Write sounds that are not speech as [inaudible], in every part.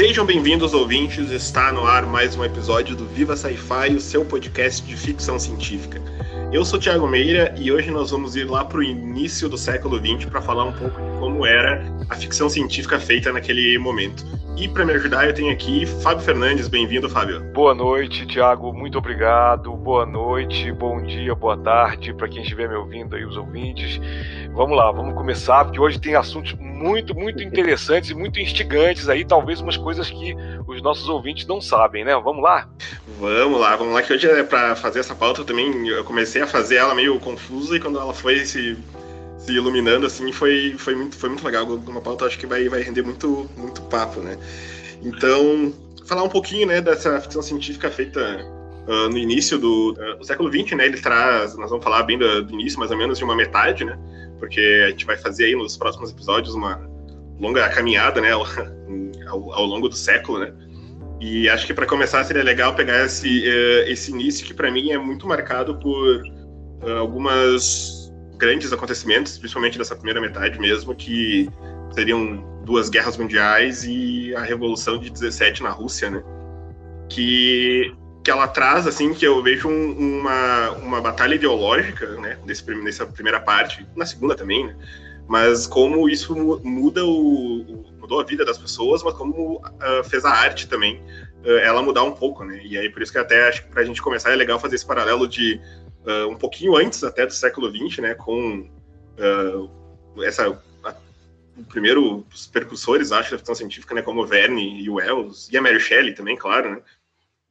Sejam bem-vindos, ouvintes. Está no ar mais um episódio do Viva Sci-Fi, o seu podcast de ficção científica. Eu sou Thiago Meira e hoje nós vamos ir lá para o início do século XX para falar um pouco de como era a ficção científica feita naquele momento. E para me ajudar, eu tenho aqui Fábio Fernandes. Bem-vindo, Fábio. Boa noite, Thiago. Muito obrigado. Boa noite, bom dia, boa tarde para quem estiver me ouvindo aí, os ouvintes. Vamos lá, vamos começar, porque hoje tem assuntos muito, muito interessantes e muito instigantes aí, talvez umas coisas que os nossos ouvintes não sabem, né? Vamos lá? Vamos lá, vamos lá, que hoje é para fazer essa pauta também. Eu comecei a fazer ela meio confusa e quando ela foi se se iluminando assim foi, foi, muito, foi muito legal. Uma pauta acho que vai, vai render muito, muito papo, né? Então, falar um pouquinho né, dessa ficção científica feita uh, no início do, uh, do, século XX, né? Ele traz, nós vamos falar bem do, do, início, mais ou menos de uma metade, né? Porque a gente vai fazer aí nos próximos episódios uma longa caminhada, né? Ao, [laughs] ao, longo do século, né? E acho que para começar seria legal pegar esse, uh, esse início que para mim é muito marcado por algumas grandes acontecimentos, principalmente dessa primeira metade mesmo, que seriam duas guerras mundiais e a Revolução de 17 na Rússia, né? Que, que ela traz, assim, que eu vejo um, uma, uma batalha ideológica, né? Nesse, nessa primeira parte, na segunda também, né? Mas como isso muda o, mudou a vida das pessoas, mas como uh, fez a arte também, uh, ela mudar um pouco, né? E aí por isso que até acho que pra gente começar é legal fazer esse paralelo de uh, um pouquinho antes até do século XX, né, com uh, essa a, o primeiro os precursores, acho, da ficção científica, né, como Verne e Wells e a Mary Shelley também, claro, né,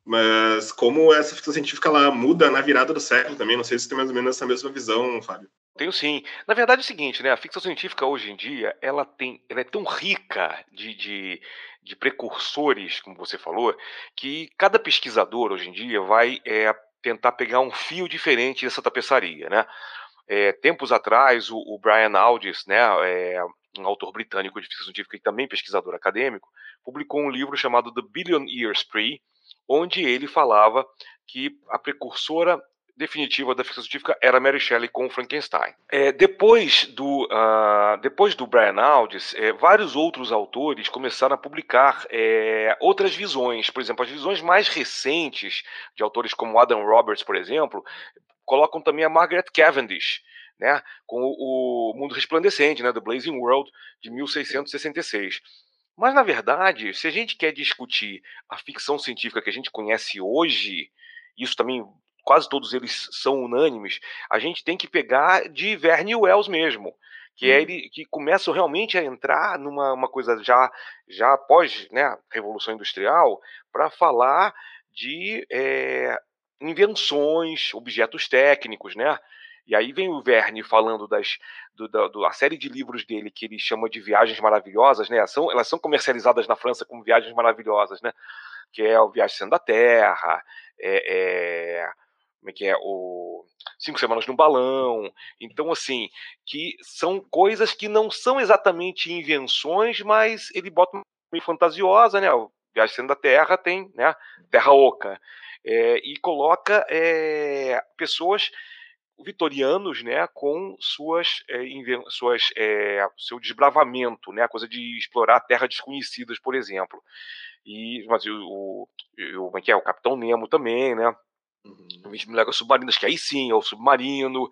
mas como essa ficção científica ela muda na virada do século também, não sei se tem mais ou menos essa mesma visão, Fábio. Tenho sim. Na verdade é o seguinte, né? A ficção científica hoje em dia, ela tem, ela é tão rica de, de, de precursores, como você falou, que cada pesquisador hoje em dia vai é, tentar pegar um fio diferente dessa tapeçaria, né? É, tempos atrás, o, o, Brian Aldiss, né, é, um autor britânico de ficção científica e também pesquisador acadêmico, publicou um livro chamado The Billion Year Spree, onde ele falava que a precursora definitiva da ficção científica era Mary Shelley com Frankenstein. É, depois, do, uh, depois do Brian Aldiss, é, vários outros autores começaram a publicar é, outras visões. Por exemplo, as visões mais recentes de autores como Adam Roberts, por exemplo, colocam também a Margaret Cavendish, né, com o, o Mundo Resplandecente, né, do Blazing World, de 1666. Mas, na verdade, se a gente quer discutir a ficção científica que a gente conhece hoje, isso também quase todos eles são unânimes, a gente tem que pegar de Verne Wells mesmo, que é uhum. ele que começam realmente a entrar numa uma coisa já já após né, revolução industrial para falar de é, invenções, objetos técnicos, né? E aí vem o Verne falando das do, da, do, a série de livros dele que ele chama de Viagens Maravilhosas, né? São, elas são comercializadas na França como Viagens Maravilhosas, né? Que é o Viagem Sendo da Terra, é, é como é que é o cinco semanas no balão então assim que são coisas que não são exatamente invenções mas ele bota meio fantasiosa né o viagem da Terra tem né Terra Oca é, e coloca é, pessoas vitorianos, né, com suas, é, suas é, seu desbravamento, né, a coisa de explorar terras desconhecidas, por exemplo. E mas o, o, o é é o Capitão Nemo também, né? Uhum. 20 mil submarinas, que aí sim é o submarino.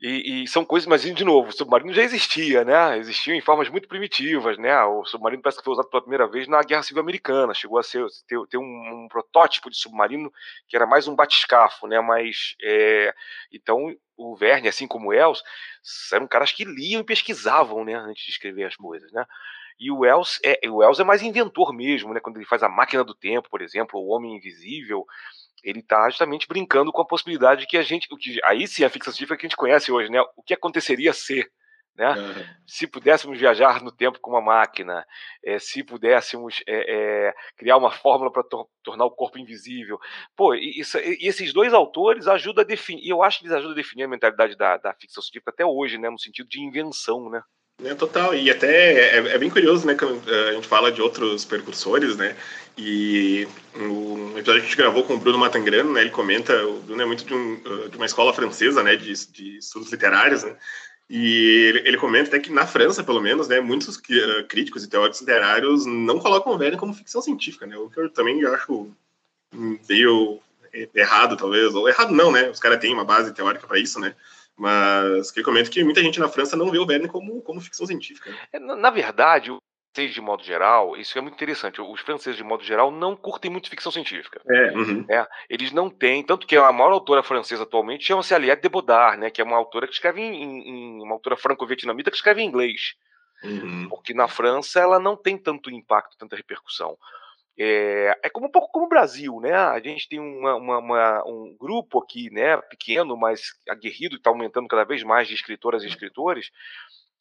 E, e, são coisas, mas de novo, o submarino já existia, né? Existia em formas muito primitivas, né? O submarino parece que foi usado pela primeira vez na Guerra Civil Americana. Chegou a ser ter, ter um, um, protótipo de submarino que era mais um batiscafo, né? Mas é, então o Verne, assim como o Els, eram caras que liam e pesquisavam, né? Antes de escrever as coisas, né? E o Wells é, o Wells é mais inventor mesmo, né? Quando ele faz a máquina do tempo, por exemplo, o Homem Invisível, ele está justamente brincando com a possibilidade de que a gente, o que aí sim a ficção científica que a gente conhece hoje, né? O que aconteceria ser, né? Uhum. Se pudéssemos viajar no tempo com uma máquina, é, se pudéssemos é, é, criar uma fórmula para tor tornar o corpo invisível, pô, isso, esses dois autores ajudam a definir, eu acho que eles ajudam a definir a mentalidade da, da ficção científica até hoje, né? No sentido de invenção, né? É, total, e até é, é, bem curioso, né, quando a gente fala de outros percursores, né, e no episódio que a gente gravou com o Bruno Matangrano, né, ele comenta, o Bruno é muito de, um, de uma escola francesa, né, de, de estudos literários, né, E ele, ele, comenta até que na França, pelo menos, né, muitos críticos e teóricos literários não colocam o Verne como ficção científica, né? O que eu também acho meio errado, talvez. Ou errado não, né? Os caras têm uma base teórica para isso, né? Mas que ele comenta que muita gente na França não vê o Verne como, como ficção científica. Né? É, na verdade, de modo geral, isso é muito interessante. Os franceses, de modo geral, não curtem muito ficção científica. É, uhum. é eles não têm, tanto que a maior autora francesa atualmente chama-se Aliette de Baudard, né, que é uma autora que escreve em, em uma autora franco-vietnamita que escreve em inglês. Uhum. Porque na França ela não tem tanto impacto, tanta repercussão. É, é como um pouco como o Brasil, né? A gente tem uma, uma, uma, um grupo aqui, né, pequeno, mas aguerrido, está aumentando cada vez mais de escritoras e escritores,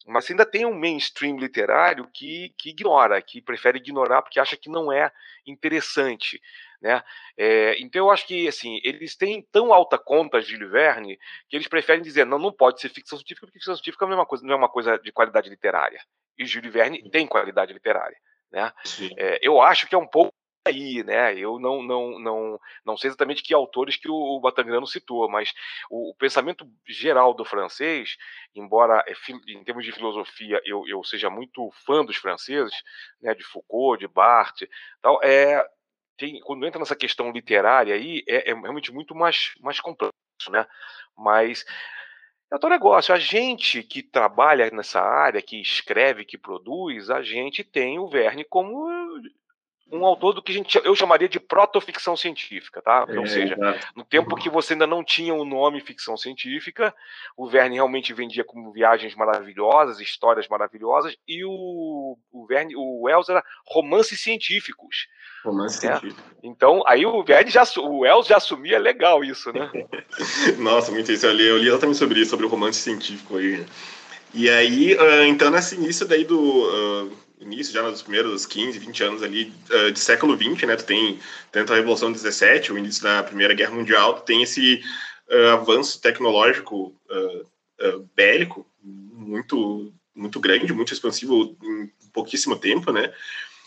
mas ainda tem um mainstream literário que, que ignora, que prefere ignorar porque acha que não é interessante. Né? É, então eu acho que assim eles têm tão alta conta de Verne que eles preferem dizer não, não pode ser ficção científica porque ficção científica não é uma coisa, não é uma coisa de qualidade literária. E Júlio Verne tem qualidade literária. Né? É, eu acho que é um pouco aí, né? Eu não, não, não, não sei exatamente que autores que o, Batangrano citou, mas o, o, pensamento geral do francês, embora é em termos de filosofia eu, eu seja muito fã dos franceses, né? De Foucault, de Barthes, tal, é tem, quando entra nessa questão literária aí é, é realmente muito mais, mais complexo, né? Mas é outro negócio. A gente que trabalha nessa área, que escreve, que produz, a gente tem o Verne como um autor do que gente, eu chamaria de protoficção científica, tá? É, Ou seja, no tempo que você ainda não tinha o nome ficção científica, o Verne realmente vendia como viagens maravilhosas, histórias maravilhosas, e o, o Verne, o Wells era romances científicos. Romance né? científico. Então, aí o Verne já, o Wells já assumia legal isso, né? [laughs] Nossa, muito isso. Eu li, eu li exatamente sobre isso, sobre o romance científico aí. E aí, uh, então, nesse início daí do... Uh, início, já nos primeiros 15, 20 anos ali uh, de século XX, né? Tu tem tanto a Revolução 17, o início da Primeira Guerra Mundial, tu tem esse uh, avanço tecnológico uh, bélico muito muito grande, muito expansivo em pouquíssimo tempo, né?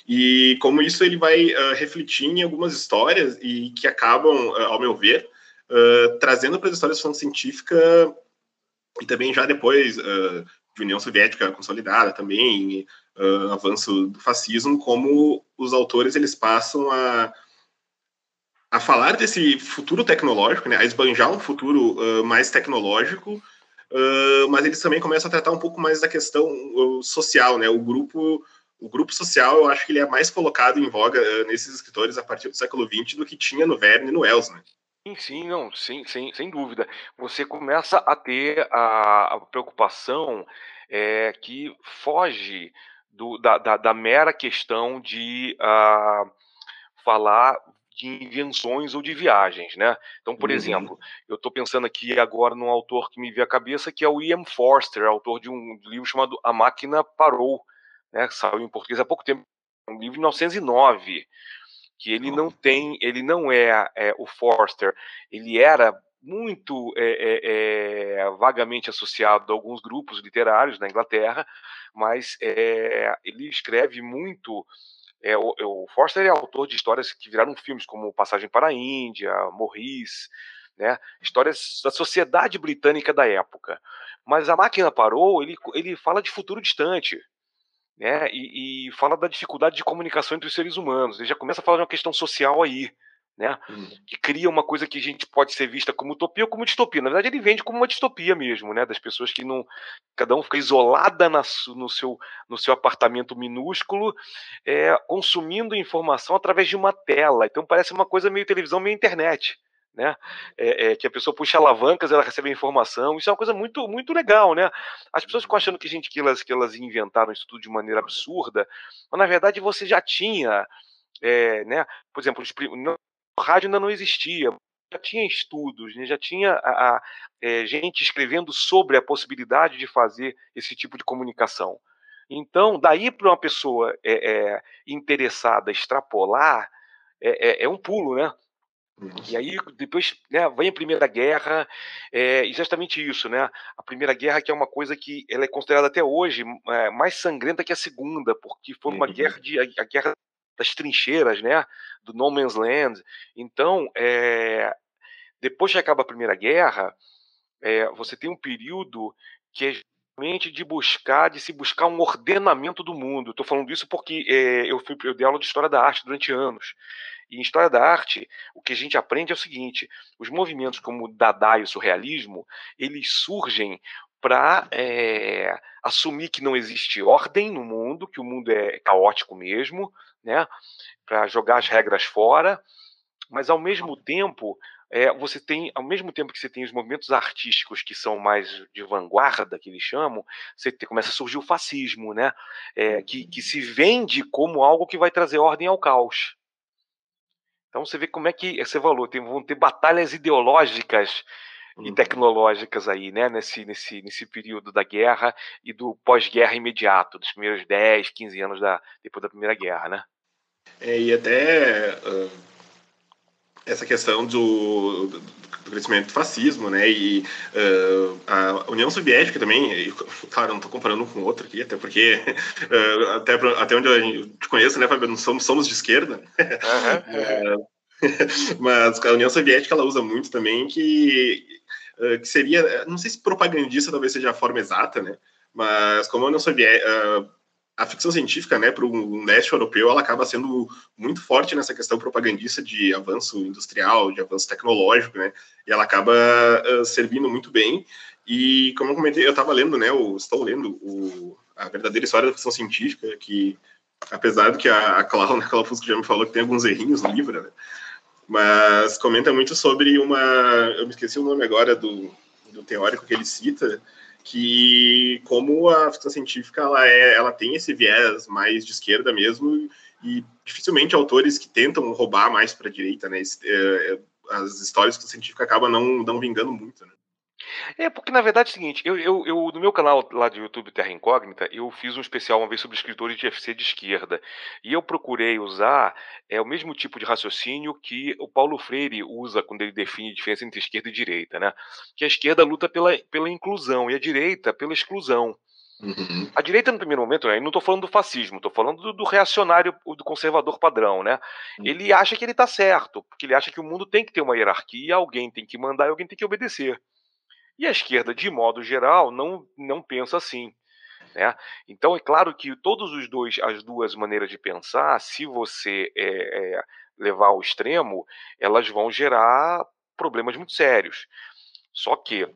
E como isso ele vai refletir em algumas histórias e que acabam, ao meu ver, trazendo para as histórias ficção científica e também já depois União Soviética consolidada também, uh, avanço do fascismo, como os autores eles passam a, a falar desse futuro tecnológico, né, a esbanjar um futuro uh, mais tecnológico, uh, mas eles também começam a tratar um pouco mais da questão social, né, o grupo o grupo social, eu acho que ele é mais colocado em voga nesses escritores a partir do século XX do que tinha no Verne e no Wells, né? Sim, sim, não, sim, sim, sem dúvida. Você começa a ter a, a preocupação é, que foge do, da, da, da, mera questão de uh, falar de invenções ou de viagens, né? Então, por uhum. exemplo, eu estou pensando aqui agora num autor que me veio à cabeça, que é o Ian Forster, autor de um livro chamado A Máquina Parou, né? Que saiu em português há pouco tempo, um livro de 1909, que ele não tem, ele não é, é o Forster, ele era muito é, é, vagamente associado a alguns grupos literários na Inglaterra, mas é, ele escreve muito. É, o, o, Forster é autor de histórias que viraram filmes, como Passagem para a Índia, Morris, né, histórias da sociedade britânica da época. Mas a máquina parou, ele, ele fala de futuro distante. Né, e, e fala da dificuldade de comunicação entre os seres humanos. Ele já começa a falar de uma questão social aí né? Hum. Que cria uma coisa que a gente pode ser vista como utopia ou como distopia. Na verdade, ele vende como uma distopia mesmo, né? Das pessoas que não. Cada um fica isolada na, no, seu, no seu apartamento minúsculo, é, consumindo informação através de uma tela. Então parece uma coisa meio televisão, meio internet. Né? É, é, que a pessoa puxa alavancas, ela recebe informação. Isso é uma coisa muito, muito legal, né? As pessoas ficam achando que, gente, que, elas, que elas inventaram isso tudo de maneira absurda, mas na verdade você já tinha. É, né? Por exemplo, os, o rádio ainda não existia, já tinha estudos, né? já tinha a, a, é, gente escrevendo sobre a possibilidade de fazer esse tipo de comunicação. Então, daí para uma pessoa é, é, interessada extrapolar, é um pulo, né? E aí depois né, vem a Primeira Guerra, é exatamente isso, né? A Primeira Guerra que é uma coisa que ela é considerada até hoje é, mais sangrenta que a Segunda, porque foi uma uhum. guerra de a, a guerra das trincheiras, né? Do No Man's Land. Então, é, depois que acaba a Primeira Guerra, é, você tem um período que é de buscar, de se buscar um ordenamento do mundo. Estou falando isso porque é, eu fui eu dei aula de história da arte durante anos. E em história da arte, o que a gente aprende é o seguinte: os movimentos como o Dada e o surrealismo, eles surgem para é, assumir que não existe ordem no mundo, que o mundo é caótico mesmo, né? Para jogar as regras fora, mas ao mesmo tempo é, você tem, ao mesmo tempo que você tem os movimentos artísticos que são mais de vanguarda, que eles chamam, você te, começa a surgir o fascismo, né? É, que, que se vende como algo que vai trazer ordem ao caos. Então você vê como é que esse valor tem, vão ter batalhas ideológicas e uhum. tecnológicas aí, né, nesse, nesse, nesse período da guerra e do pós-guerra imediato, dos primeiros 10, 15 anos da, depois da Primeira Guerra, né? É, e até uh, essa questão do, do, crescimento do fascismo, né, e uh, a União Soviética também, e, claro, não estou comparando um com o outro aqui, até porque, uh, [laughs] até, até onde eu te conheço, né, Fábio, somos, somos de esquerda, uhum. [laughs] mas a União Soviética, ela usa muito também que, uh, que seria, não sei se propagandista talvez seja a forma exata, né, mas como a União Soviética a ficção científica, né, para o leste europeu, ela acaba sendo muito forte nessa questão propagandista de avanço industrial, de avanço tecnológico, né, e ela acaba uh, servindo muito bem. E como eu comentei, eu estava lendo, né, o, estou lendo o, a verdadeira história da ficção científica, que apesar do que a, a Cláudia, Cláudia Fusco já me falou que tem alguns errinhos no livro, né, mas comenta muito sobre uma, eu me esqueci o nome agora do, do teórico que ele cita, que como a ficção científica ela é, ela tem esse viés mais de esquerda mesmo e dificilmente autores que tentam roubar mais para a direita, né? É, as histórias ficção científica acabam não, não vingando muito, né? É, porque na verdade é o seguinte, eu, eu, eu, no meu canal lá de YouTube Terra Incógnita, eu fiz um especial uma vez sobre escritores de FC de esquerda. E eu procurei usar é, o mesmo tipo de raciocínio que o Paulo Freire usa quando ele define a diferença entre esquerda e direita, né? Que a esquerda luta pela, pela inclusão e a direita pela exclusão. Uhum. A direita, no primeiro momento, eu não estou falando do fascismo, estou falando do, do, reacionário, do conservador padrão, né? Uhum. Ele acha que ele está certo, porque ele acha que o mundo tem que ter uma hierarquia, alguém tem que mandar e alguém tem que obedecer. E a esquerda, de modo geral, não, não pensa assim. Né? Então é claro que todos os dois, as duas maneiras de pensar, se você é, é, levar ao extremo, elas vão gerar problemas muito sérios. Só que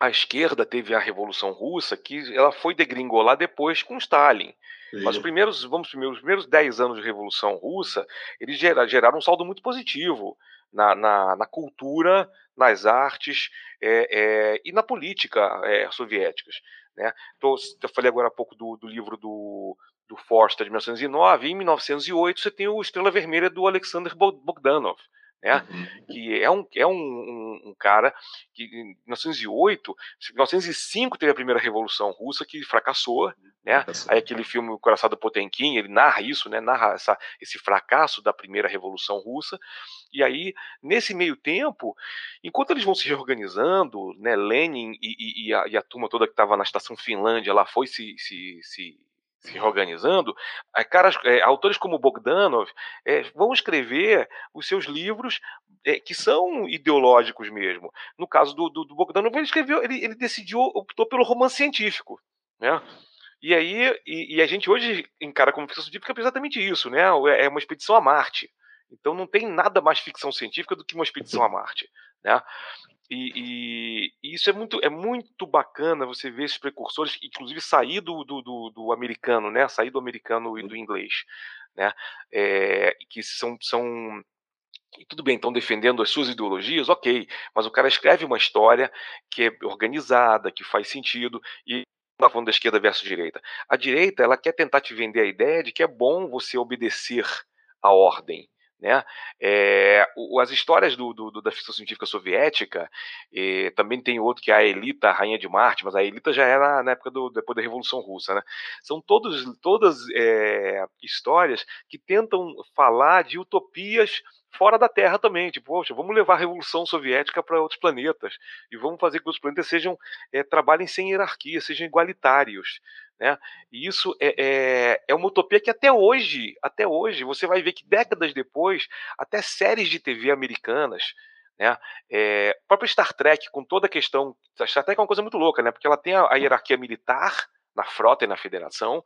a esquerda teve a Revolução Russa, que ela foi degringolar depois com Stalin. Mas os primeiros, vamos os primeiros 10 anos de Revolução Russa, eles geraram um saldo muito positivo na, na, na cultura, nas artes é, é, e na política é, soviéticas. Né? Então, eu falei agora há pouco do, do livro do, do Forster de 1909, e em 1908 você tem o Estrela Vermelha do Alexander Bogdanov né? Uhum. Que é um, é um, um, um, cara que em 1908, 1905 teve a primeira Revolução Russa que fracassou, né? Aí aquele filme O Coração do Potemkin, ele narra isso, né? Narra essa, esse fracasso da primeira Revolução Russa. E aí, nesse meio tempo, enquanto eles vão se reorganizando, né? Lenin e, e, a, e a turma toda que estava na estação Finlândia lá foi se, se, se se reorganizando, caras, é, autores como Bogdanov é, vão escrever os seus livros é, que são ideológicos mesmo. No caso do, do, do Bogdanov, ele escreveu, ele, ele, decidiu, optou pelo romance científico, né? E aí, e, e a gente hoje encara como ficção científica exatamente isso, né? É uma expedição a Marte. Então não tem nada mais ficção científica do que uma expedição a Marte, né? E, e, e, isso é muito, é muito bacana você ver esses precursores, inclusive sair do, do, do, do americano, né? Sair do americano e do inglês, né? É, que são, são e tudo bem, estão defendendo as suas ideologias, ok, mas o cara escreve uma história que é organizada, que faz sentido, e está falando da esquerda versus direita. A direita, ela quer tentar te vender a ideia de que é bom você obedecer à ordem, né? É, o, as histórias do, do, da ficção científica soviética, eh, também tem outro que é a Elita, a Rainha de Marte, mas a Elita já era na época do, depois da Revolução Russa. Né? São todos, todas é, histórias que tentam falar de utopias fora da Terra também. Tipo, poxa, vamos levar a Revolução Soviética para outros planetas e vamos fazer que os planetas sejam é, trabalhem sem hierarquia, sejam igualitários. Né? E isso é, é, é, uma utopia que até hoje, até hoje, você vai ver que décadas depois, até séries de TV americanas Né? É, o próprio Star Trek, com toda a questão. Star Trek é uma coisa muito louca, né? porque ela tem a, a hierarquia militar na frota e na federação,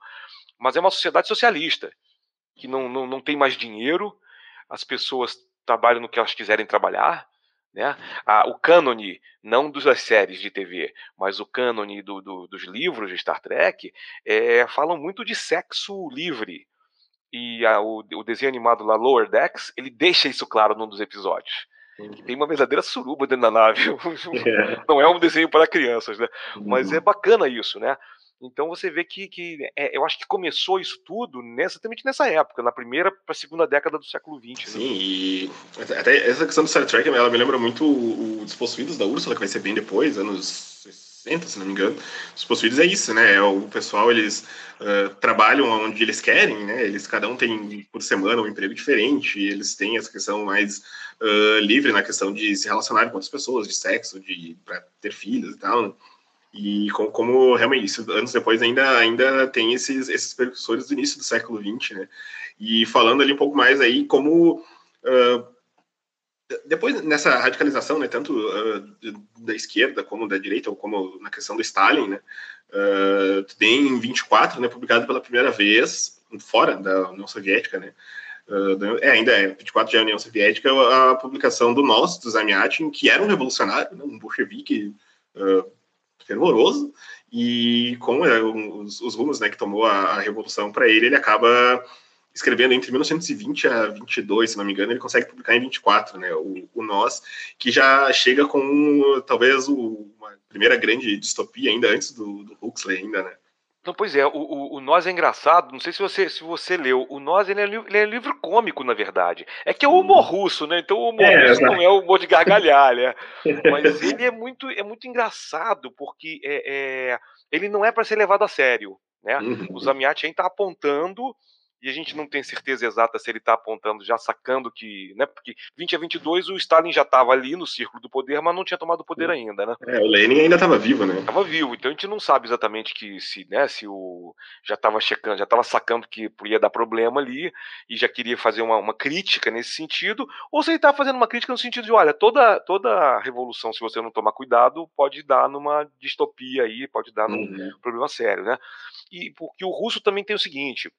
mas é uma sociedade socialista, que não, não, não tem mais dinheiro, as pessoas trabalham no que elas quiserem trabalhar. Né? Ah, o cânone, não das séries de TV, mas o cânone do, do, dos livros de Star Trek, é, falam muito de sexo livre. E o, o, desenho animado lá, Lower Decks, ele deixa isso claro num dos episódios. Que tem uma verdadeira suruba dentro da nave. [laughs] É. Não é um desenho para crianças, né? Mas é uhum. bacana isso, né? Então você vê que, que é, eu acho que começou isso tudo exatamente nessa época, na primeira para segunda década do século XX. Né? Sim, e até essa questão do Star Trek, ela me lembra muito o Despossuídos da Úrsula, que vai ser bem depois, anos 60, se não me engano. Os Despossuídos é isso, né? É o pessoal, eles uh, trabalham onde eles querem, né? Eles, cada um tem, por semana, um emprego diferente, eles têm essa questão mais uh, livre na questão de se relacionar com outras pessoas, de sexo, de para ter filhos e tal, né? E como, como, realmente, isso, anos depois ainda, ainda tem esses, esses precursores do início do século XX, né? E falando ali um pouco mais aí como uh, depois nessa radicalização, né, tanto uh, da esquerda como da direita, ou como na questão do Stalin, né, uh, tem em 24, né, publicado pela primeira vez fora da União Soviética, né, uh, é, ainda é, 24 já é União Soviética, a publicação do Nós, do Zamyatin, que era um revolucionário, né, um bolchevique uh, fervoroso, e com é, os, os, rumos né, que tomou a, a revolução para ele, ele acaba escrevendo entre 1920 a 22, se não me engano, ele consegue publicar em 24, né, o, o Nós, que já chega com talvez o, uma primeira grande distopia ainda antes do, do Huxley ainda, né. Não, pois é, o, o, o, Nós é engraçado, não sei se você, se você leu, o Nós ele é, ele é livro cômico, na verdade. É que é o humor russo, né? Então o humor é, russo não é o humor de gargalhar, né? [laughs] Mas ele é muito, é muito engraçado, porque é, é ele não é para ser levado a sério. Né? Uhum. O Zamiat está apontando e a gente não tem certeza exata se ele está apontando, já sacando que, né, porque 20 a 22 o Stalin já estava ali no círculo do poder, mas não tinha tomado o poder ainda, né? É, o Lenin ainda estava vivo, né? Estava vivo, então a gente não sabe exatamente que se, né, se o já estava checando, já estava sacando que ia dar problema ali e já queria fazer uma, uma crítica nesse sentido, ou se ele estava fazendo uma crítica no sentido de, olha, toda toda revolução, se você não tomar cuidado, pode dar numa distopia aí, pode dar num uhum. problema sério, né? E porque o russo também tem o seguinte,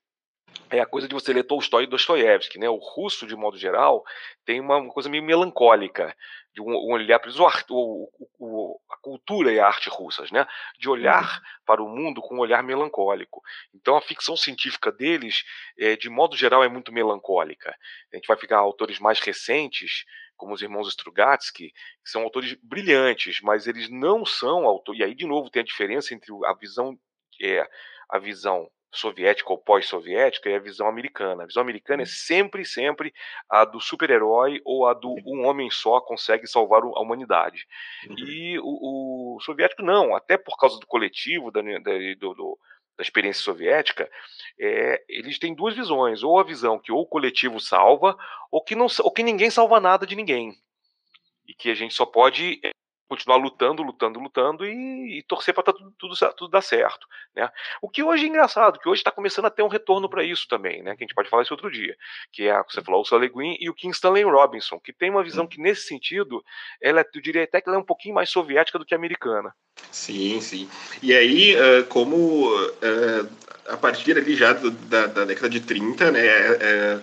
é a coisa de você ler Tolstói e Dostoiévski, né? O russo, de modo geral, tem uma coisa meio melancólica, de um, um olhar para o, o, a cultura e a arte russas, né? De olhar uhum. para o mundo com um olhar melancólico. Então, a ficção científica deles, é, de modo geral, é muito melancólica. A gente vai ficar autores mais recentes, como os irmãos Strugatsky, que são autores brilhantes, mas eles não são autores. E aí, de novo, tem a diferença entre a visão é, a visão soviética ou pós-soviética e a visão americana. A visão americana é uhum. sempre, sempre a do super-herói ou a do um homem só consegue salvar a humanidade. Uhum. E o, o, soviético não, até por causa do coletivo, da, da, do, da experiência soviética, é, eles têm duas visões, ou a visão que ou o coletivo salva, ou que, não, ou que ninguém salva nada de ninguém. E que a gente só pode continuar lutando, lutando, lutando e, e torcer para tudo, tudo, tudo, dar certo, né? O que hoje é engraçado, que hoje está começando a ter um retorno para isso também, né? Que a gente pode falar isso outro dia, que é, você falou, o Sully Green e o King Stanley Robinson, que tem uma visão que nesse sentido, ela, eu diria até que ela é um pouquinho mais soviética do que americana. Sim, sim. E aí, como a partir ali já da, da, década de 30, né, é,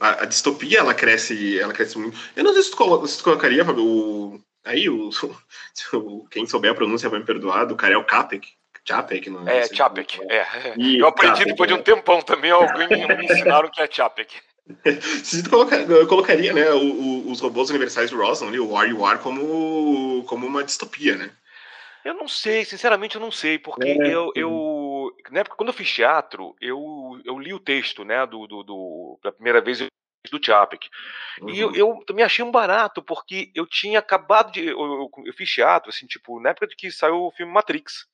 a, a, distopia ela cresce, ela cresce muito. Eu não sei se tu, colo, se tu colocaria o Aí, o, [laughs] o, quem souber a pronúncia vai me perdoar, do cara é o Capek. Chapek, não é? É, Chapek, é. E eu aprendi Chapek, depois de um é. tempão também, alguém [laughs] me ensinaram que é Chapek. [laughs] Se tu colocar, eu colocaria né, o, o, os robôs universais do Rosson, o War e War, como, como uma distopia, né? Eu não sei, sinceramente eu não sei, porque é, eu, eu na época quando eu fiz teatro, eu, eu li o texto, né, do, do, do pela primeira vez eu do Chapek. Uhum. E eu, uhum. eu, também achei um barato, porque eu tinha acabado de. Eu, eu, eu, fiz teatro, assim, tipo, na época de que saiu o filme Matrix.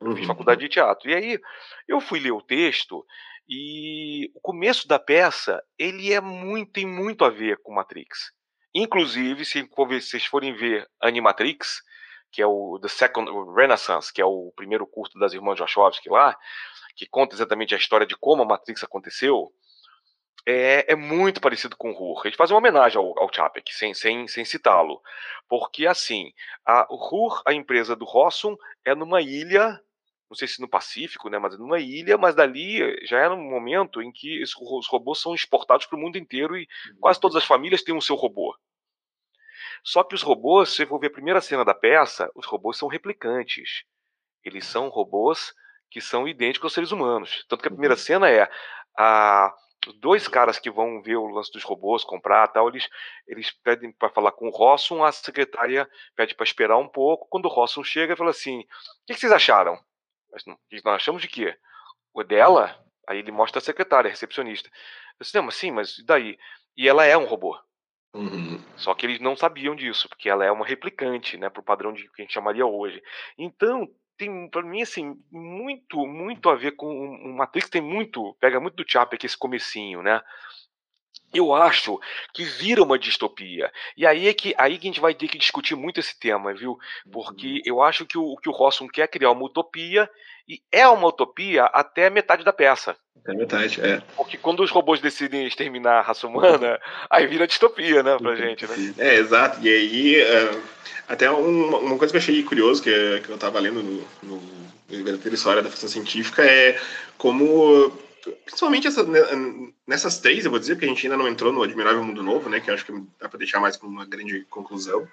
Eu uhum. fiz faculdade de teatro. E aí eu fui ler o texto e o começo da peça, ele é muito, tem muito a ver com Matrix. Inclusive, se vocês forem ver Animatrix, que é o The Second Renaissance, que é o primeiro curto das irmãs Wachowski lá, que conta exatamente a história de como a Matrix aconteceu, é, é, muito parecido com o Ruhr. A gente faz uma homenagem ao, ao Chapek, sem, sem, sem citá-lo. Porque, assim, a, Ruhr, a empresa do Rossum, é numa ilha, não sei se no Pacífico, né, mas é numa ilha, mas dali já era um momento em que os robôs são exportados para o mundo inteiro e quase todas as famílias têm o seu robô. Só que os robôs, se você for ver a primeira cena da peça, os robôs são replicantes. Eles são robôs que são idênticos aos seres humanos. Tanto que a primeira uhum. cena é a dois caras que vão ver o lance dos robôs, comprar tal, eles, eles pedem para falar com o Rossum, a secretária pede para esperar um pouco. Quando o Rossum chega, fala assim: O que, que vocês acharam? Nós achamos de quê? O dela? Aí ele mostra a secretária, a recepcionista. Eu disse, não, mas sim, mas e daí? E ela é um robô. Uhum. Só que eles não sabiam disso, porque ela é uma replicante, né, pro padrão de que a gente chamaria hoje. Então, tem para mim assim muito muito a ver com o Matrix tem muito pega muito do Chapek esse comecinho né eu acho que vira uma distopia. E aí é que aí que a gente vai ter que discutir muito esse tema, viu? Porque uhum. eu acho que o que o Rossum quer criar uma utopia e é uma utopia até metade da peça. Até metade, é. Porque quando os robôs decidem exterminar a raça humana, [laughs] aí vira distopia, né, pra gente, né? É, exato. E aí, uh, até uma, uma, coisa que eu achei curioso, que, que eu tava lendo no, no, no História da Ficção Científica, é como principalmente essa, né, nessas três, eu vou dizer, porque a gente ainda não entrou no Admirável Mundo Novo, né, que acho que dá para deixar mais como uma grande conclusão,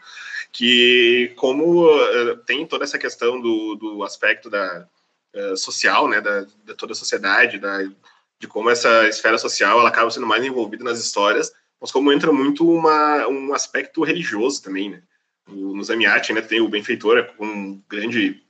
que como uh, tem toda essa questão do, do aspecto da uh, social, né, da, de toda a sociedade, da, de como essa esfera social ela acaba sendo mais envolvida nas histórias, mas como entra muito uma, um aspecto religioso também, né. O, no Zamiati ainda tem o Benfeitor com um grande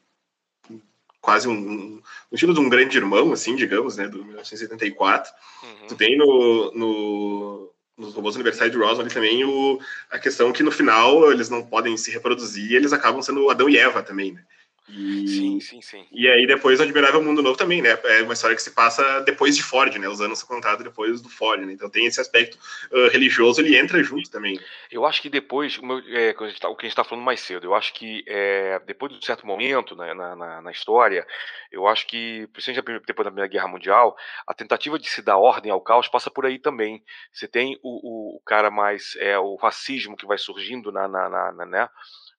quase um, um, estilo de um grande irmão, assim, digamos, né, do 1974. Uhum. Tu tem no, no, nos robôs Universidade de Roswell também o, a questão que no final eles não podem se reproduzir, eles acabam sendo Adão e Eva também, né? E, sim, sim, sim. E aí depois o Admirável Mundo Novo também, né? É uma história que se passa depois de Ford, né? Os anos são contados depois do Ford, né? Então tem esse aspecto uh, religioso, ele entra junto também. Eu acho que depois, é, tá, o que a gente está falando mais cedo, eu acho que é, depois de um certo momento né, na, na, na, história, eu acho que, principalmente depois da Primeira Guerra Mundial, a tentativa de se dar ordem ao caos passa por aí também. Você tem o, o, o cara mais, é, o racismo que vai surgindo na, na, na né?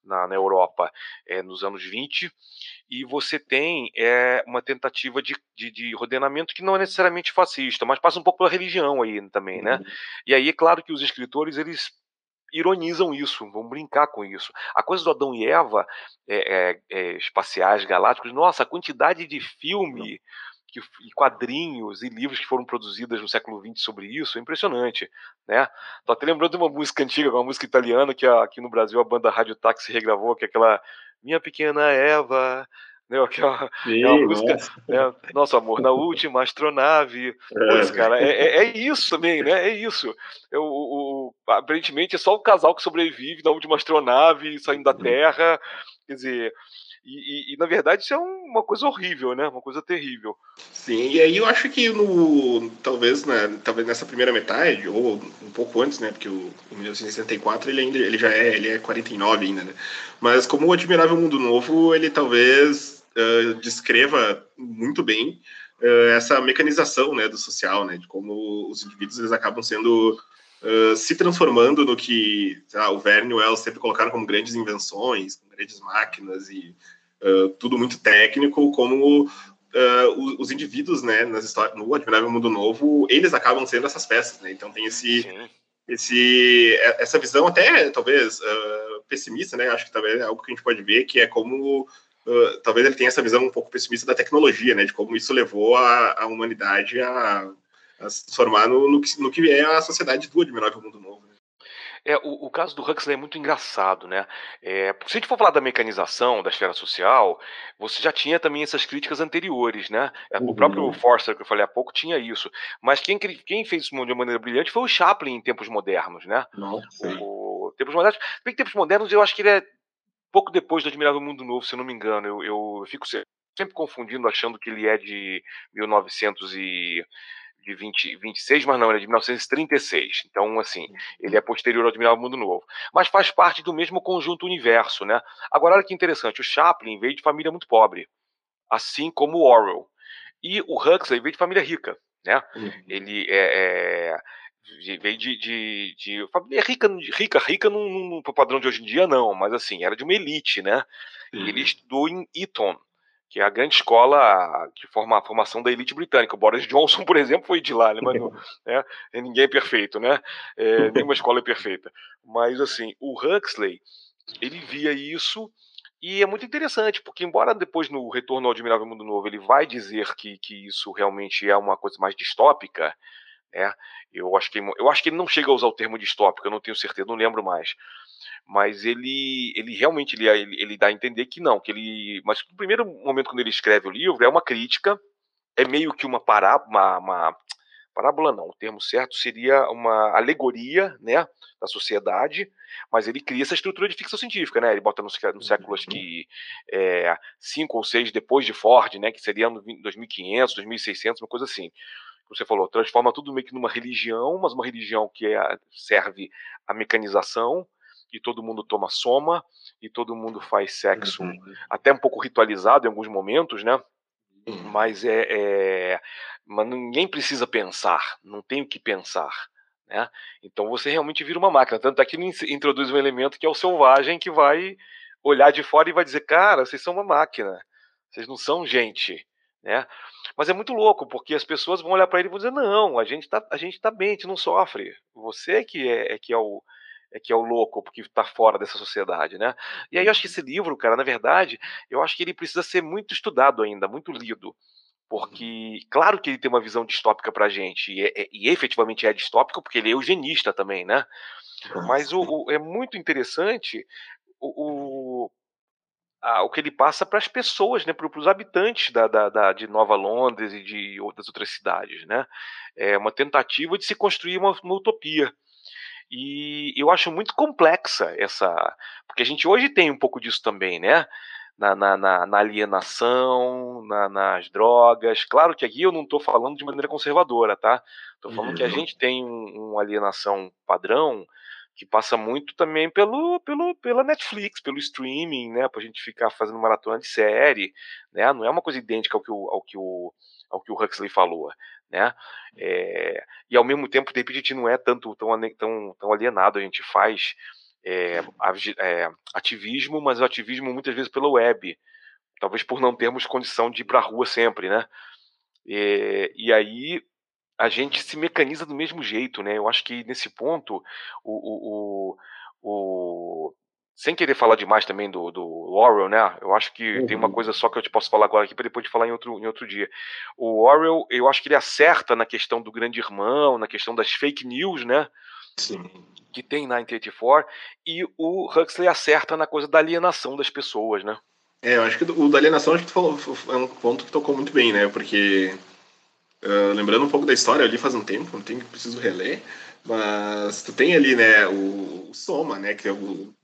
Na, na Europa é, nos anos 20, e você tem é, uma tentativa de, de, de, ordenamento que não é necessariamente fascista, mas passa um pouco pela religião aí também, né? Uhum. E aí é claro que os escritores eles ironizam isso, vão brincar com isso. A coisa do Adão e Eva, é, é, espaciais, galácticos, nossa, a quantidade de filme que, e quadrinhos e livros que foram produzidos no século XX sobre isso é impressionante, né? Tô até lembrando de uma música antiga, uma música italiana que aqui no Brasil a banda Rádio Táxi regravou, que é aquela Minha Pequena Eva, né? [laughs] Aquela, Sim, é uma música. Né? nosso amor na última astronave, é. Pois, cara, é, é, é, isso também, né? É isso. Eu, o, o, aparentemente é só o casal que sobrevive na última astronave, saindo da uhum. Terra, quer dizer, e, e, e, na verdade isso é uma coisa horrível, né? Uma coisa terrível. Sim, e aí eu acho que no talvez né, talvez nessa primeira metade ou um pouco antes, né? Porque o, o 1964 ele ainda ele já é ele é 49 ainda, né? Mas como o Admirável Mundo Novo ele talvez uh, descreva muito bem uh, essa mecanização, né, do social, né? De como os indivíduos eles acabam sendo Uh, se transformando no que lá, o Verne e o Wells sempre colocaram como grandes invenções, grandes máquinas e uh, tudo muito técnico, como uh, os, indivíduos, né, nas histórias, no Admirável Mundo Novo, eles acabam sendo essas peças, né? Então tem esse, esse essa visão até talvez pessimista, né? Acho que talvez é algo que a gente pode ver que é como talvez ele tenha essa visão um pouco pessimista da tecnologia, né? De como isso levou a, a humanidade a a se transformar no, no, que, no que é a sociedade do Admirável Mundo Novo. É, o, o, caso do Huxley é muito engraçado, né? É, se a gente for falar da mecanização da esfera social, você já tinha também essas críticas anteriores, né? Uhum. O próprio Forster, que eu falei há pouco, tinha isso. Mas quem, quem fez isso de uma maneira brilhante foi o Chaplin em tempos modernos, né? Nossa. O, tempos modernos. Bem tempos modernos, eu acho que ele é pouco depois do Admirável Mundo Novo, se eu não me engano. Eu, eu fico sempre confundindo, achando que ele é de 1900 e de 20, 26, mas não, ele é de 1936. Então, assim, ele é posterior ao Admirável Mundo Novo. Mas faz parte do mesmo conjunto universo, né? Agora, olha que interessante, o Chaplin veio de família muito pobre, assim como o Orwell. E o Huxley veio de família rica. né? Uhum. Ele é, é veio de, de, de família rica, rica, rica no, no, padrão de hoje em dia, não, mas assim, era de uma elite, né? Uhum. Ele estudou em Eton, que é a grande escola que forma a formação da elite britânica. O Boris Johnson, [laughs] por exemplo, foi de lá, né? Mas não, né? ninguém é perfeito, né? É, [laughs] nenhuma escola é perfeita. Mas assim, o Huxley, ele via isso e é muito interessante, porque embora depois no Retorno ao Admirável Mundo Novo ele vai dizer que, que isso realmente é uma coisa mais distópica, né? Eu acho que eu acho que ele não chega a usar o termo distópico, eu não tenho certeza, não lembro mais. Mas ele ele realmente ele, ele, dá a entender que não, que ele, mas no primeiro momento quando ele escreve o livro é uma crítica, é meio que uma parábola, uma, uma parábola não, o termo certo seria uma alegoria, né, da sociedade, mas ele cria essa estrutura de ficção científica, né, ele bota no, no século acho que é, cinco ou seis depois de Ford, né, que seria no 2500, 2600, uma coisa assim, você falou, transforma tudo meio que numa religião, mas uma religião que é, serve a mecanização, e todo mundo toma soma, e todo mundo faz sexo uhum. até um pouco ritualizado em alguns momentos, né? Uhum. Mas é, é, mas ninguém precisa pensar, não tem o que pensar. Né? Então você realmente vira uma máquina. Tanto é que ele introduz um elemento que é o selvagem que vai olhar de fora e vai dizer: Cara, vocês são uma máquina, vocês não são gente. Né? Mas é muito louco, porque as pessoas vão olhar para ele e vão dizer: Não, a gente está a gente tá bem, a gente não sofre. Você que é, é que é o, é que é o louco, porque está fora dessa sociedade, né? E aí eu acho que esse livro, cara, na verdade, eu acho que ele precisa ser muito estudado ainda, muito lido. Porque, claro que ele tem uma visão distópica pra gente, e, é, e efetivamente é distópico, porque ele é eugenista também, né? Mas o, o é muito interessante o, o, o que ele passa para as pessoas, né, para os habitantes da, da, da, de Nova Londres e de outras outras cidades, né? É uma tentativa de se construir uma, uma utopia. E eu acho muito complexa essa, porque a gente hoje tem um pouco disso também, né? na, na, na, na alienação, na, nas drogas. Claro que aqui eu não estou falando de maneira conservadora, tá? Estou falando uhum. que a uhum. gente tem um, uma alienação padrão que passa muito também pelo, pelo, pela Netflix, pelo streaming, né? Pra gente ficar fazendo maratona de série, né? Não é uma coisa idêntica ao que o, ao que o, ao que o Huxley falou, né? É, e ao mesmo tempo, de repente, a gente não é tanto tão, tão, tão alienado, a gente faz é, é, ativismo, mas ativismo muitas vezes pela web, talvez por não termos condição de ir para a rua sempre, né? E, e, aí a gente se mecaniza do mesmo jeito, né? Eu acho que nesse ponto o, o, o, o sem querer falar demais também do, do Orwell, né? Eu acho que uhum. tem uma uhum. coisa só que eu te posso falar agora aqui para depois de falar em outro, em outro dia. O Orwell, eu acho que ele acerta na questão do grande irmão, na questão das fake news, né? Sim. Que tem na 1984, e o Huxley acerta na coisa da alienação das pessoas, né? É, eu acho que o da alienação acho que tu falou, é um ponto que tocou muito bem, né? Porque uh, lembrando um pouco da história, eu li faz um tempo, não tem preciso reler, mas tu tem ali, né, o, o Soma, né, que é o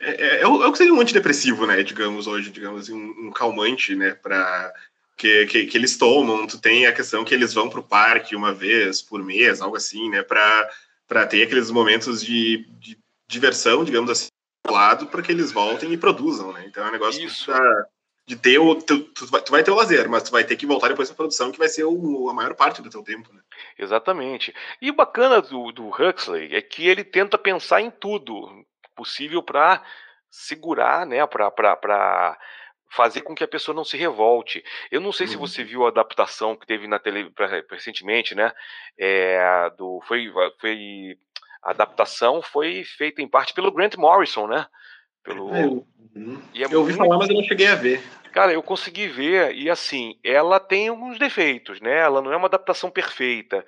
é, é, é, o, que seria um antidepressivo, né, digamos hoje, digamos assim, um, um calmante, né, para que, que, que, eles tomam. Tu tem a questão que eles vão para o parque uma vez por mês, algo assim, né, para para ter aqueles momentos de, de, diversão, digamos assim, lado, para que eles voltem e produzam, né? Então é um negócio Isso. Pra, de ter o. Tu, tu, vai, tu, vai ter o lazer, mas tu vai ter que voltar depois da produção, que vai ser o, a maior parte do teu tempo, né? Exatamente. E o bacana do, do Huxley é que ele tenta pensar em tudo possível para segurar, né? Para fazer com que a pessoa não se revolte. Eu não sei uhum. se você viu a adaptação que teve na tele recentemente, né? É, do foi foi a adaptação foi feita em parte pelo Grant Morrison, né? Pelo é, uhum. é eu ouvi muito... falar, mas eu não cheguei a ver. Cara, eu consegui ver e assim, ela tem alguns defeitos, né? Ela não é uma adaptação perfeita,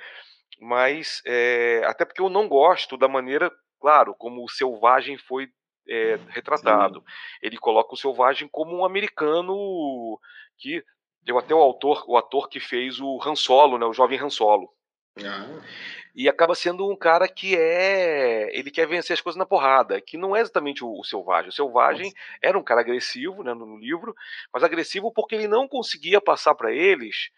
mas é, até porque eu não gosto da maneira, claro, como o Selvagem foi é, retratado. Sim. Ele coloca o Selvagem como um americano que deu até o autor, o ator que fez o Han Solo, né, o jovem Han Solo. Ah. E acaba sendo um cara que é. Ele quer vencer as coisas na porrada, que não é exatamente o, o Selvagem. O Selvagem Nossa. era um cara agressivo né, no, no, livro, mas agressivo porque ele não conseguia passar para eles,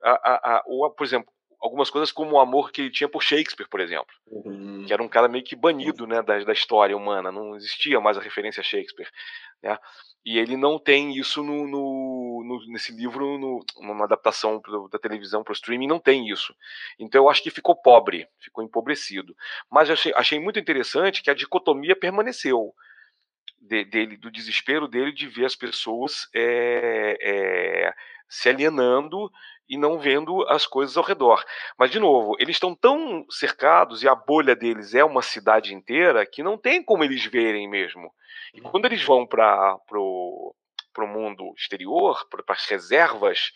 a, a, a, o, por exemplo, algumas coisas como o amor que ele tinha por Shakespeare, por exemplo. Uhum. Que era um cara meio que banido né, da, da história humana, não existia mais a referência a Shakespeare. Né? E ele não tem isso no, no, no, nesse livro, no, numa adaptação da televisão para o streaming, não tem isso. Então eu acho que ficou pobre, ficou empobrecido. Mas achei, achei muito interessante que a dicotomia permaneceu. De, dele, do desespero dele de ver as pessoas é, é, se alienando e não vendo as coisas ao redor. Mas, de novo, eles estão tão cercados e a bolha deles é uma cidade inteira que não tem como eles verem mesmo. E quando eles vão para o mundo exterior, para as reservas,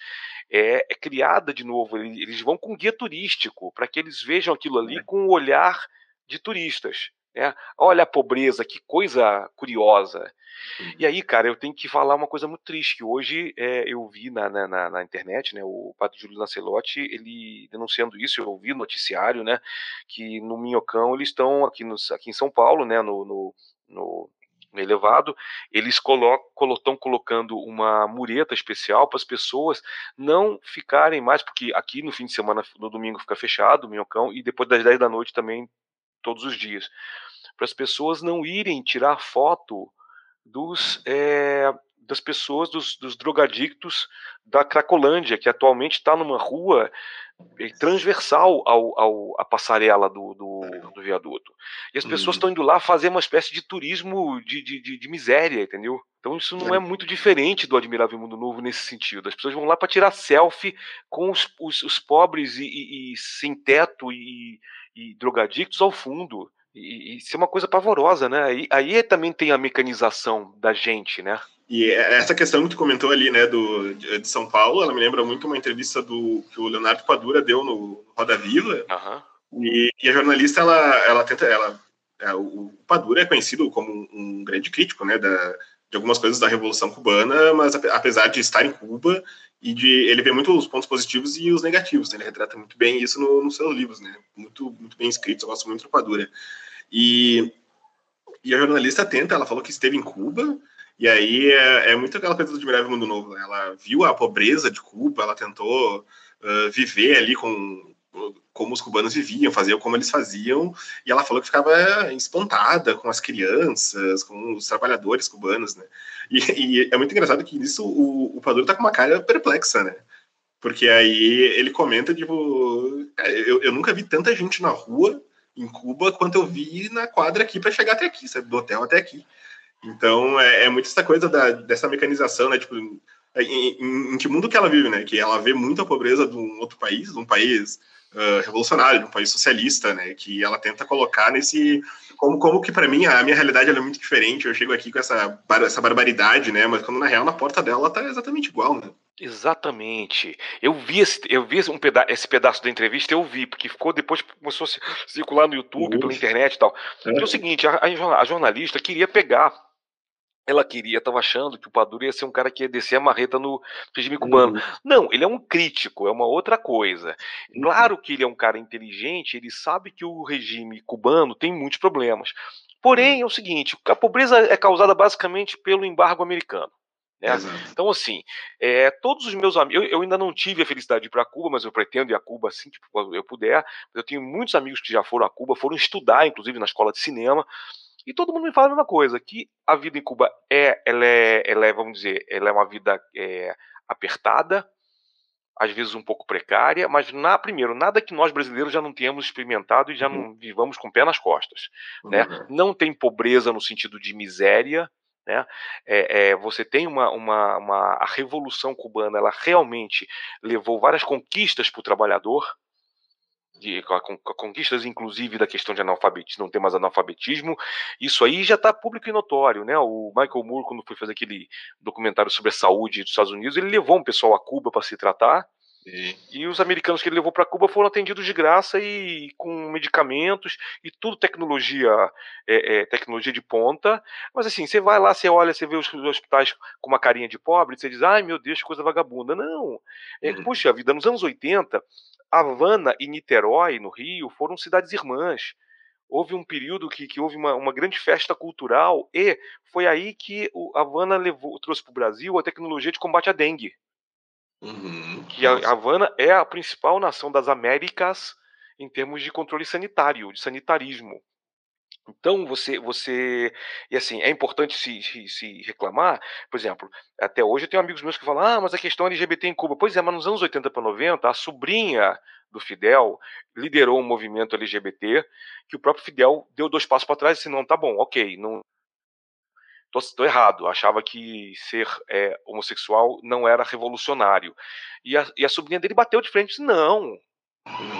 é, é, criada de novo. Eles vão com guia turístico para que eles vejam aquilo ali é. com o olhar de turistas. É, olha a pobreza, que coisa curiosa. E aí, cara, eu tenho que falar uma coisa muito triste, que hoje é, eu vi na, na, na, internet, né, o padre Júlio Lancelotti, ele denunciando isso, eu ouvi no noticiário, né, que no Minhocão eles estão aqui, no, aqui em São Paulo, né, no, no, no no elevado, eles estão colocando uma mureta especial para as pessoas não ficarem mais, porque aqui no fim de semana, no domingo fica fechado o minhocão, e depois das 10 da noite também todos os dias, para as pessoas não irem tirar foto dos, é, das pessoas, dos, dos drogadictos da Cracolândia, que atualmente está numa rua é, transversal ao, ao, à passarela do, do, do viaduto. E as pessoas estão uhum. indo lá fazer uma espécie de turismo de, de, de, de miséria, entendeu? Então isso não é muito diferente do Admirável Mundo Novo nesse sentido. As pessoas vão lá para tirar selfie com os, os, os pobres e, e, e, sem teto e, e drogadictos ao fundo. E, isso é uma coisa pavorosa, né? Aí, aí também tem a mecanização da gente, né? E essa questão que tu comentou ali, né, do, de São Paulo, ela me lembra muito uma entrevista do que o Leonardo Padura deu no Roda Viva. Uhum. E, e, a jornalista, ela, ela tenta, ela, é, o Padura é conhecido como um, um grande crítico, né, da, de algumas coisas da Revolução Cubana, mas apesar de estar em Cuba e de ele vê muito os pontos positivos e os negativos, né? ele retrata muito bem isso no, nos seus livros, né? Muito, muito bem escritos, eu gosto muito do Padura. E, e a jornalista tenta, ela falou que esteve em Cuba, e aí é, é muito aquela coisa do Admirável Mundo Novo. Né? Ela viu a pobreza de Cuba, ela tentou uh, viver ali com como os cubanos viviam, faziam como eles faziam, e ela falou que ficava espantada com as crianças, com os trabalhadores cubanos, né? E, e é muito engraçado que nisso o, o Paduro tá com uma cara perplexa, né? Porque aí ele comenta, tipo, eu, eu nunca vi tanta gente na rua em Cuba quanto eu vi na quadra aqui para chegar até aqui, sabe? Do hotel até aqui. Então é, é muito essa coisa da, dessa mecanização, né? Tipo, em, em, em, que mundo que ela vive, né? Que ela vê muita pobreza de um outro país, de um país uh, revolucionário, de um país socialista, né? Que ela tenta colocar nesse como, como que para mim a minha realidade é muito diferente. Eu chego aqui com essa, essa barbaridade, né? Mas quando na real na porta dela ela tá exatamente igual, né? Exatamente. Eu vi esse, eu vi um peda esse pedaço da entrevista, eu vi, porque ficou depois começou a circular no YouTube, pela internet e tal. É. Então é o seguinte, a, a, jornalista queria pegar ela queria, estava achando que o Padura ia ser um cara que ia descer a marreta no regime cubano. Uhum. Não, ele é um crítico, é uma outra coisa. Uhum. Claro que ele é um cara inteligente, ele sabe que o regime cubano tem muitos problemas. Porém, uhum. é o seguinte: a pobreza é causada basicamente pelo embargo americano. Né? Então, assim, é, todos os meus amigos. Eu, eu, ainda não tive a felicidade de ir para Cuba, mas eu pretendo ir a Cuba assim que eu puder. Eu tenho muitos amigos que já foram a Cuba, foram estudar, inclusive, na escola de cinema. E todo mundo me fala a mesma coisa, que a vida em Cuba é, ela é, ela é vamos dizer, ela é uma vida é, apertada, às vezes um pouco precária, mas na primeiro nada que nós brasileiros já não tenhamos experimentado e já não uhum. vivamos com o pé nas costas, né? uhum. Não tem pobreza no sentido de miséria, né? É, é, você tem uma, uma, uma a revolução cubana, ela realmente levou várias conquistas para o trabalhador, de, com, conquistas, inclusive, da questão de analfabetismo, não ter mais analfabetismo, isso aí já está público e notório, né? O Michael Moore, quando foi fazer aquele documentário sobre a saúde dos Estados Unidos, ele levou um pessoal a Cuba para se tratar, e... e... os americanos que ele levou para Cuba foram atendidos de graça e com medicamentos e tudo tecnologia é, é, tecnologia de ponta. Mas assim, você vai lá, você olha, você vê os hospitais com uma carinha de pobre, você diz, ai meu Deus, que coisa vagabunda. Não. É, uhum. Puxa vida, nos anos 80, Havana e Niterói, no Rio, foram cidades irmãs. Houve um período que, que houve uma, uma grande festa cultural e foi aí que o Havana levou, trouxe para o Brasil a tecnologia de combate à dengue. Uhum, que a Havana é a principal nação das Américas em termos de controle sanitário, de sanitarismo. Então você, você e assim é importante se, se, se, reclamar, por exemplo, até hoje eu tenho amigos meus que falam, ah, mas a questão LGBT em Cuba, pois é, mas nos anos 80 para 90 a sobrinha do Fidel liderou um movimento LGBT que o próprio Fidel deu dois passos para trás e disse, não, tá bom, ok, não tô, tô errado, achava que ser é, homossexual não era revolucionário e a, e a sobrinha dele bateu de frente, disse, não,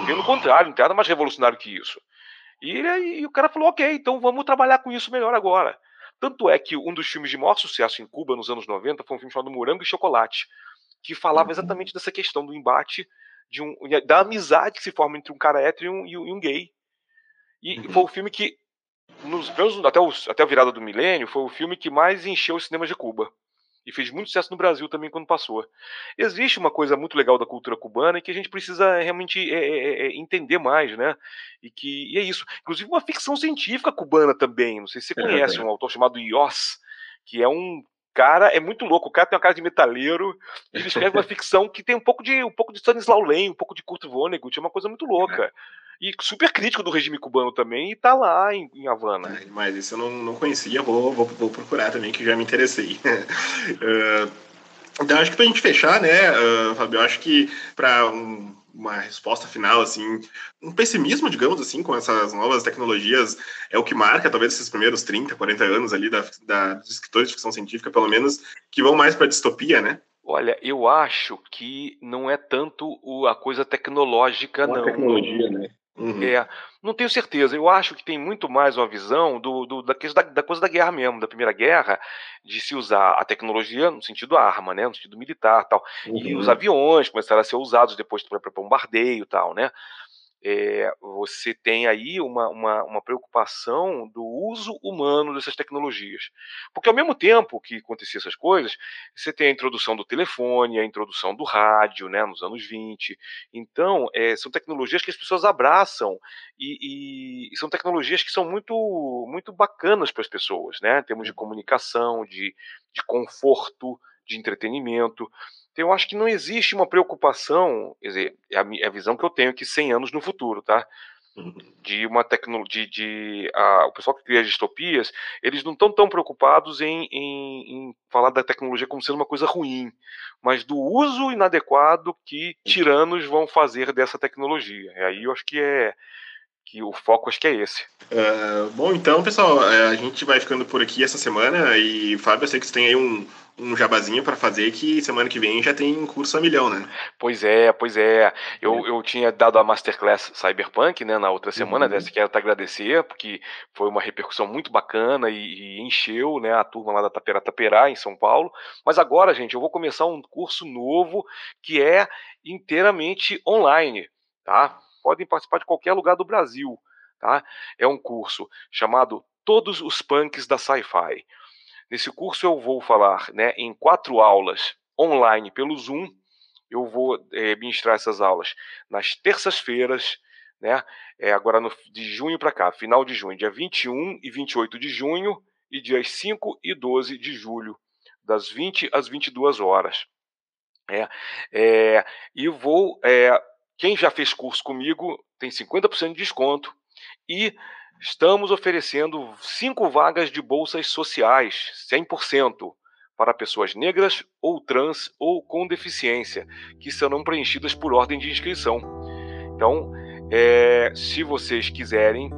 pelo contrário, não tem nada mais revolucionário que isso. E, e o cara falou: ok, então vamos trabalhar com isso melhor agora. Tanto é que um dos filmes de maior sucesso em Cuba nos anos 90 foi um filme chamado Morango e Chocolate, que falava uhum. exatamente dessa questão do embate, um, da amizade que se forma entre um cara hétero e um, e um gay. E uhum. foi o filme que, nos, até, os, até a virada do milênio, foi o filme que mais encheu os cinemas de Cuba e fez muito sucesso no Brasil também quando passou. Existe uma coisa muito legal da cultura cubana e que a gente precisa realmente é, é, é, entender mais, né? E que e é isso. Inclusive uma ficção científica cubana também. Não sei se você conhece um autor chamado Ios, que é um cara é muito louco. O cara tem uma cara de metaleiro e ele escreve uma [laughs] ficção que tem um pouco de um pouco de Stanislaw Lem, um pouco de Kurt Vonnegut, é uma coisa muito louca e super crítico do regime cubano também, e tá lá em, em Havana. mas isso eu não, não conhecia, vou, vou, vou procurar também, que já me interessei. uh, [laughs] então, acho que pra gente fechar, né, uh, Fabio, acho que para um, uma resposta final, assim, um pessimismo, digamos assim, com essas novas tecnologias é o que marca, talvez, esses primeiros 30, 40 anos ali da, da dos escritores de ficção científica, pelo menos, que vão mais para distopia, né? Olha, eu acho que não é tanto o, a coisa tecnológica, Uma não. tecnologia, né? Uhum. É, não tenho certeza. Eu acho que tem muito mais uma visão do, do da, da, da, coisa da guerra mesmo, da Primeira Guerra, de se usar a tecnologia no sentido arma, né, no sentido militar, tal. Uhum. E os aviões começaram a ser usados depois para bombardeio, tal, né? É, você tem aí uma, uma, uma, preocupação do uso humano dessas tecnologias. Porque ao mesmo tempo que acontecia essas coisas, você tem a introdução do telefone, a introdução do rádio, né, nos anos 20. Então, é, são tecnologias que as pessoas abraçam e, e, e, são tecnologias que são muito, muito bacanas para as pessoas, né, em termos de comunicação, de, de conforto, de entretenimento. Eu acho que não existe uma preocupação, quer dizer, é a, é visão que eu tenho aqui 100 anos no futuro, tá? Uhum. De uma tecnologia, de, de a, o pessoal que cria distopias, eles não estão tão preocupados em, em, em, falar da tecnologia como sendo uma coisa ruim, mas do uso inadequado que tiranos vão fazer dessa tecnologia. E aí eu acho que é que o foco acho que é esse. Uh, bom, então, pessoal, é, a gente vai ficando por aqui essa semana e Fábio, eu sei que você tem aí um um jabazinho para fazer que semana que vem já tem curso a milhão, né? Pois é, pois é. Eu, é. eu tinha dado a Masterclass Cyberpunk, né, na outra semana, uhum. dessa quero te agradecer, porque foi uma repercussão muito bacana e, e encheu, né, a turma lá da Tapera Taperá, em São Paulo. Mas agora, gente, eu vou começar um curso novo que é inteiramente online, tá? Podem participar de qualquer lugar do Brasil, tá? É um curso chamado Todos os Punks da Sci-Fi. Nesse curso eu vou falar né, em quatro aulas online pelo Zoom. Eu vou é, ministrar essas aulas nas terças-feiras, né, é, agora no, de junho para cá, final de junho, dia 21 e 28 de junho e dias 5 e 12 de julho, das 20 às 22 horas. É, é, e vou. É, quem já fez curso comigo tem 50% de desconto e Estamos oferecendo cinco vagas de bolsas sociais, 100%, para pessoas negras ou trans ou com deficiência, que serão preenchidas por ordem de inscrição. Então, é, se vocês quiserem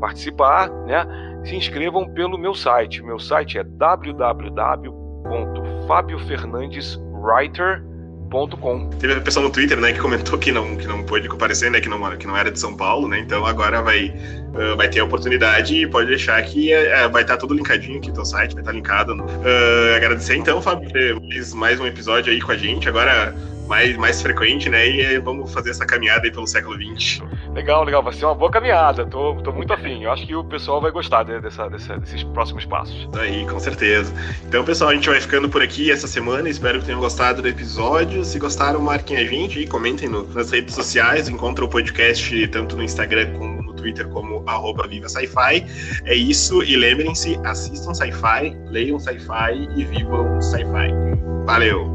participar, né, se inscrevam pelo meu site. Meu site é www.fabiofernandeswriter.com Teve a pessoa no Twitter, né, que comentou que não, que não pôde comparecer, né, que não, que não era de São Paulo, né, então agora vai, uh, vai ter a oportunidade e pode deixar que uh, vai estar tudo linkadinho aqui no teu site, vai estar linkado. Uh, agradecer então, Fábio, mais, mais um episódio aí com a gente, agora mais, mais frequente, né? E vamos fazer essa caminhada aí pelo século XX. Legal, legal. Vai ser uma boa caminhada. Tô, tô muito afim. Eu acho que o pessoal vai gostar né, dessa, dessa, desses próximos passos. Aí, com certeza. Então, pessoal, a gente vai ficando por aqui essa semana. Espero que tenham gostado do episódio. Se gostaram, marquem a gente e comentem no, nas redes sociais. Encontra o podcast tanto no Instagram como no Twitter como arroba Viva Sci-Fi. É isso. E lembrem-se, assistam Sci-Fi, leiam Sci-Fi e vivam Sci-Fi. Valeu!